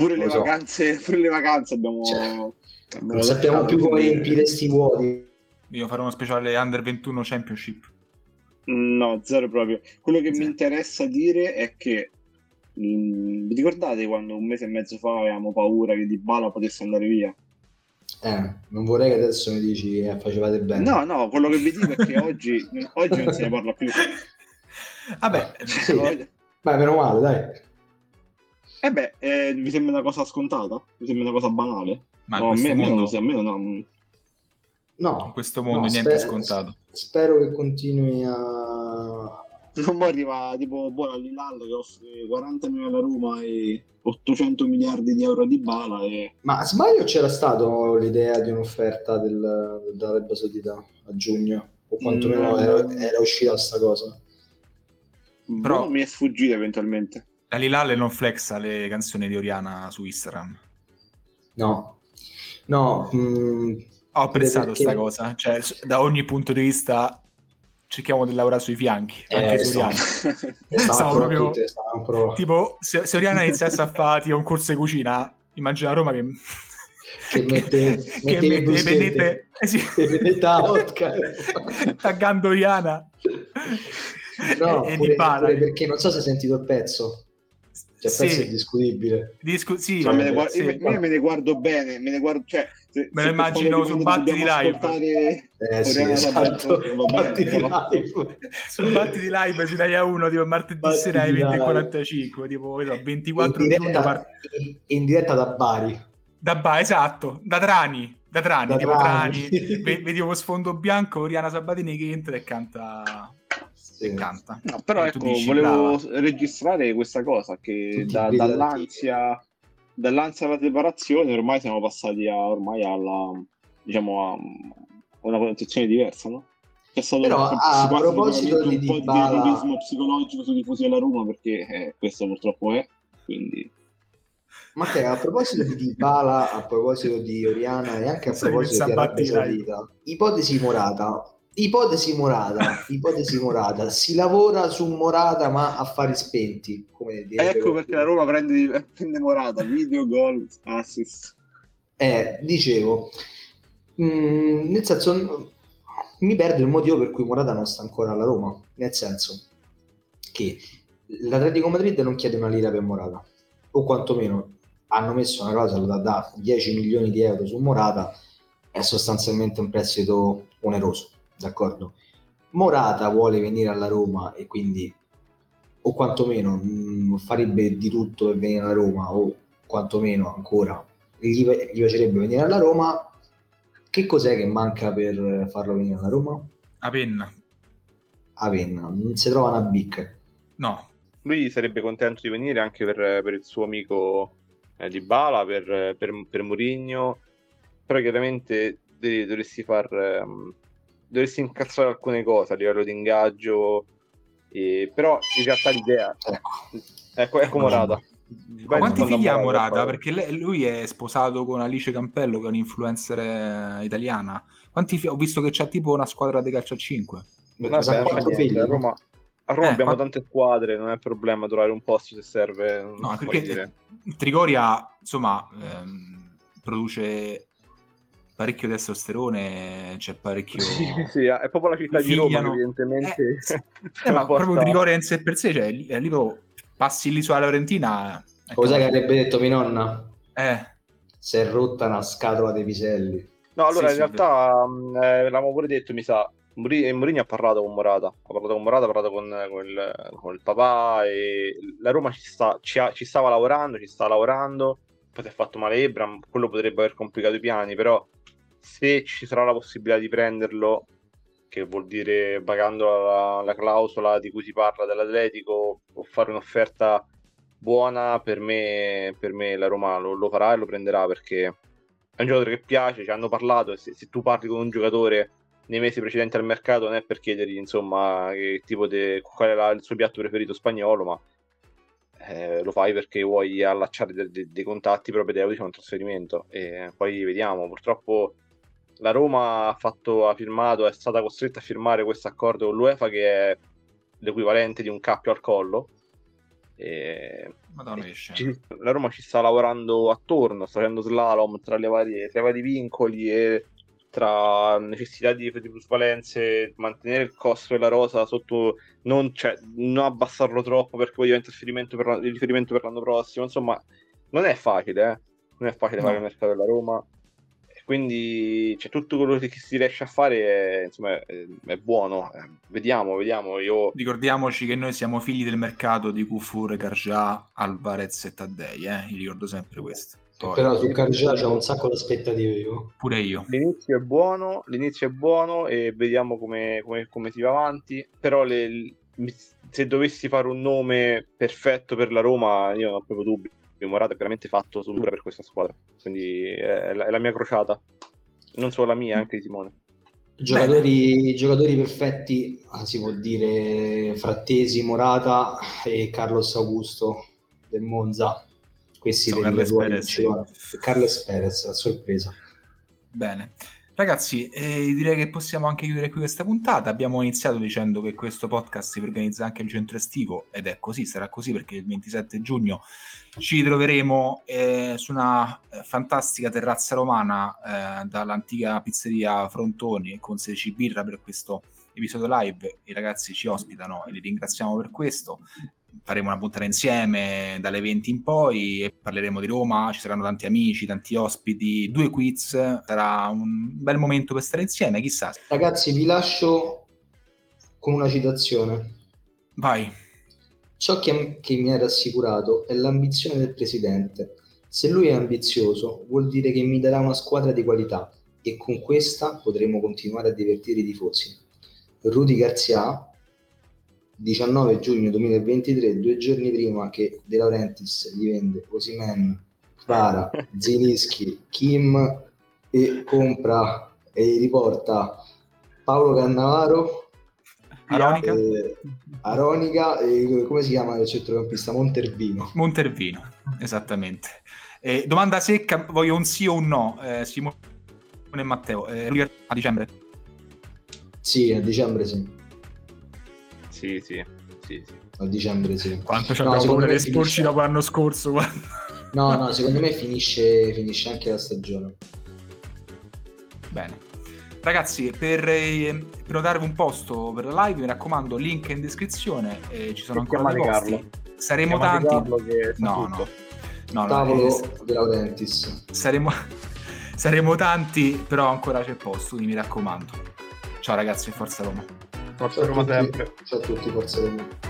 Pure, le so. vacanze, pure le vacanze abbiamo... Cioè, Non sappiamo più come riempire sti vuoti. Io farò uno speciale Under 21 Championship. No, zero proprio. Quello che mi interessa dire è che mh, vi ricordate quando un mese e mezzo fa avevamo paura che Di Bala potesse andare via? Eh, non vorrei che adesso mi dici che facevate bene. No, no, quello che vi dico è che oggi, oggi non se ne parla più. Vabbè, Sì. Beh, meno male, dai. Eh beh, eh, vi sembra una cosa scontata? Vi sembra una cosa banale? Ma no, a me, mondo- non, a me non- No, in questo mondo No, niente è sper- scontato. spero che continui a... Non poi arriva tipo buona Lilal che offre 40 milioni alla Roma e 800 miliardi di euro di bala e Ma sbaglio c'era stato l'idea di un'offerta del, dell'Arabia Saudita a giugno? O quantomeno No. era, era uscita sta cosa? Però- Boh, mi è sfuggita eventualmente. La Lilale non flexa le canzoni di Oriana su Instagram. No. No, mh, Ho apprezzato perché- questa cosa. Cioè, da ogni punto di vista cerchiamo di lavorare sui fianchi, Eh, anche su Oriana. stavo proprio- tutte, Tipo, se, se Oriana iniziasse a fare tipo, un corso di cucina, immagina Roma che... Che mette- che mette mette le pennette... Eh sì. A taggando Oriana. No, e, e pure- Di Bala. pure perché non so se hai sentito il pezzo. Cioè, Sì. è discutibile. Discu- sì, Ma me ne guardo, sì. io, io me ne guardo bene, me ne guardo, cioè, se- Me se lo immagino su Batti di live. Eh sì, esatto. Batti di live. Sul batti di live su Italia 1 tipo martedì Batti sera alle di live. 20.45 tipo che so, 24 in diretta, par- in- diretta da Bari. da Ba, esatto, da Trani, da Trani, Da tipo Trani. Trani. Ve- Vedevo sfondo bianco Oriana Sabatini che entra e canta. E canta. No, però E ecco, dici, volevo brava. registrare questa cosa che da- dall'ansia, dall'ansia alla separazione ormai siamo passati a, ormai alla diciamo a una connotazione diversa, no? C'è stato Però, un- a proposito di un po' Dybala- di egoismo psicologico sui tifosi della Roma perché eh, questo purtroppo è quindi Matteo, a proposito di Dybala, a proposito di Oriana e anche a proposito di Arabia. Saudita, ipotesi Morata, ipotesi Morata, ipotesi Morata, si lavora su Morata ma a fari spenti, come direbbe ecco perché la. Roma prende, prende Morata, video, gol, assist. Eh, dicevo, mm, nel senso, mi perdo il motivo per cui Morata non sta ancora alla Roma, nel senso che l'Atletico Madrid non chiede una lira per Morata, o quantomeno hanno messo una clausola da, da 10 milioni di euro su Morata, è sostanzialmente un prestito oneroso, d'accordo? Morata vuole venire alla Roma e quindi, o quantomeno mm, farebbe di tutto per venire alla Roma, o quantomeno ancora gli, gli piacerebbe venire alla Roma. Che cos'è che manca per farlo venire alla Roma? A penna. Avenna, non si trova una bicca. No, Lui sarebbe contento di venire anche per, per il suo amico eh, Di Bala, per, per, per Mourinho, però chiaramente dovresti far ehm, dovresti incazzare alcune cose a livello di ingaggio, e- però in realtà l'idea ecco, ecco Morata. Ma quanti figli ha Morata, Perché lei- lui è sposato con Alice Campello, che è un'influencer eh, italiana. Quanti fi- Ho visto che c'ha tipo una squadra di calcio a 5. Vabbè, Sa non quattro niente, figli, a? Roma, a Roma Eh, abbiamo quatt- tante squadre, non è problema trovare un posto se serve. No, perché dire. Trigoria, insomma, ehm, produce parecchio testosterone, c'è parecchio... Sì, sì, è proprio la città di Roma Figliano. che evidentemente Eh, ma porta- proprio Trigoria in sé per sé, cioè, lì, lì proprio passi l'isola laurentina... è Cos'è che avrebbe detto mia nonna? Eh, Si è rotta una scatola dei piselli. No, allora Sì, in sì, realtà eh, l'avevamo pure detto, mi sa. E Mourinho ha parlato con Morata, ha parlato con Morata, ha parlato con, con il, con il papà e la Roma ci, sta, ci, ha- ci stava lavorando, ci sta lavorando, poi si è fatto male Ebram, quello potrebbe aver complicato i piani, però se ci sarà la possibilità di prenderlo che vuol dire pagando la, la clausola di cui si parla dell'Atletico o fare un'offerta buona per me, per me la Roma lo, lo, farà e lo prenderà perché è un giocatore che piace, ci hanno parlato e se, se, tu parli con un giocatore nei mesi precedenti al mercato non è per chiedergli insomma che tipo de, qual la, il suo piatto preferito spagnolo ma eh, lo fai perché vuoi allacciare dei, dei, dei contatti propedeutici a un trasferimento. E poi vediamo purtroppo la Roma ha, fatto, ha firmato, è stata costretta a firmare questo accordo con l'UEFA che è l'equivalente di un cappio al collo. E, Madonna, e ci, la Roma ci sta lavorando attorno, sta facendo slalom tra, varie, tra i vari vincoli e tra necessità di, di plusvalenze, mantenere il costo della rosa sotto, non, cioè, non abbassarlo troppo perché poi diventa il riferimento per, l'anno prossimo. Insomma, non è facile, eh? non è facile no. fare il mercato della Roma quindi cioè, tutto quello che si riesce a fare è, insomma, è, è buono. Eh, vediamo, vediamo. Io... Ricordiamoci che noi siamo figli del mercato di Kufur, Cargià, Alvarez e Taddei. Eh? Io ricordo sempre questo. Poi... Però su Cargià c'è un sacco di aspettative io. Pure io. L'inizio è buono, l'inizio è buono e vediamo come, come, come si va avanti. Però le, se dovessi fare un nome perfetto per la Roma, io non ho proprio dubbi Morata è veramente fatto su per questa squadra. Quindi è la, è la, mia crociata. Non solo la mia, anche di Simone. Giocatori, giocatori perfetti, ah, si può dire Frattesi, Morata e Carlos Augusto del Monza. Questi sono Carles Perez. Carles Perez, a sorpresa. Bene. Ragazzi, eh, direi che possiamo anche chiudere qui questa puntata. Abbiamo iniziato dicendo che questo podcast si organizza anche il centro estivo ed è così, sarà così perché il 27 giugno ci troveremo eh, su una eh, fantastica terrazza romana eh, dall'antica pizzeria Frontoni con 16 birra per questo episodio live. I ragazzi ci ospitano e li ringraziamo per questo faremo una puntata insieme dalle 20 in poi e parleremo di Roma, ci saranno tanti amici, tanti ospiti, due quiz, sarà un bel momento per stare insieme, chissà. Ragazzi, vi lascio con una citazione. Vai. Ciò che, che mi ha rassicurato è l'ambizione del presidente. Se lui è ambizioso, vuol dire che mi darà una squadra di qualità e con questa potremo continuare a divertire i tifosi. Rudy Garzia 19 giugno 2023, due giorni prima che De Laurentiis gli vende Osimen, Kvara, Zilischi, Kim e compra e riporta Paolo Cannavaro, Aronica, e, Aronica e come si chiama il centrocampista? Montervino. Montervino, esattamente. Eh, domanda secca, voglio un sì o un no, eh, Simone e Matteo. Eh, a dicembre? Sì, a dicembre sì. Sì, sì, sì, sì. A dicembre sì. Quanto ci no, abbiamo le sporci dopo l'anno scorso? no, no, secondo me finisce, finisce anche la stagione. Bene. Ragazzi, per eh, prenotarvi un posto per la live, mi raccomando, link in descrizione, eh, ci sono ancora dei posti. Carlo. Saremo tanti. No, no, no. Tavolo eh, De Laurentiis. Saremo... saremo tanti, però ancora c'è posto, quindi mi raccomando. Ciao ragazzi, forza Roma. Forza Roma sempre. Ciao a tutti, Forza Roma.